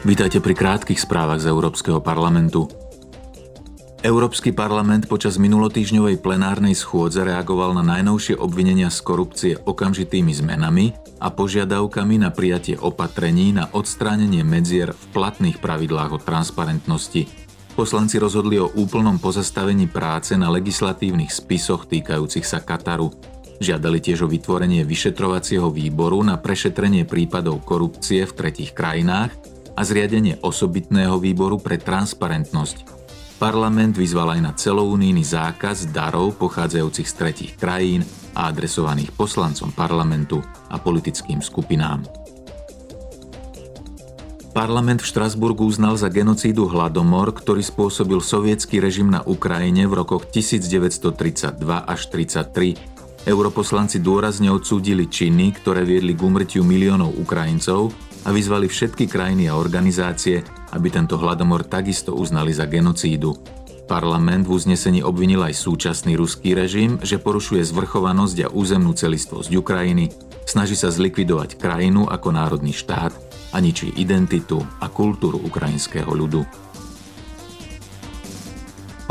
Vítajte pri krátkých správach z Európskeho parlamentu. Európsky parlament počas minulotýžňovej plenárnej schôdze reagoval na najnovšie obvinenia z korupcie okamžitými zmenami a požiadavkami na prijatie opatrení na odstránenie medzier v platných pravidlách o transparentnosti. Poslanci rozhodli o úplnom pozastavení práce na legislatívnych spisoch týkajúcich sa Kataru. Žiadali tiež o vytvorenie vyšetrovacieho výboru na prešetrenie prípadov korupcie v tretich krajinách a zriadenie osobitného výboru pre transparentnosť. Parlament vyzval aj na celounijný zákaz darov pochádzajúcich z tretich krajín a adresovaných poslancom parlamentu a politickým skupinám. Parlament v Štrasburgu uznal za genocídu hladomor, ktorý spôsobil sovietský režim na Ukrajine v rokoch 1932 až 1933 Europoslanci dôrazne odsúdili činy, ktoré viedli k umrtiu miliónov Ukrajincov a vyzvali všetky krajiny a organizácie, aby tento hladomor takisto uznali za genocídu. Parlament v uznesení obvinil aj súčasný ruský režim, že porušuje zvrchovanosť a územnú celistvosť Ukrajiny, snaží sa zlikvidovať krajinu ako národný štát a ničí identitu a kultúru ukrajinského ľudu.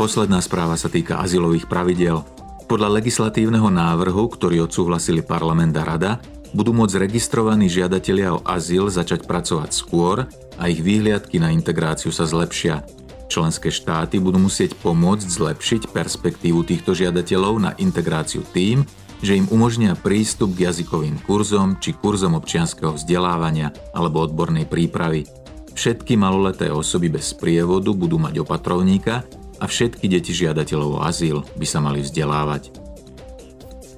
Posledná správa sa týka azylových pravidel. Podľa legislatívneho návrhu, ktorý odsúhlasili parlament a rada, budú môcť registrovaní žiadatelia o azyl začať pracovať skôr a ich výhliadky na integráciu sa zlepšia. Členské štáty budú musieť pomôcť zlepšiť perspektívu týchto žiadateľov na integráciu tým, že im umožnia prístup k jazykovým kurzom či kurzom občianského vzdelávania alebo odbornej prípravy. Všetky maloleté osoby bez prievodu budú mať opatrovníka a všetky deti žiadateľov o azyl by sa mali vzdelávať.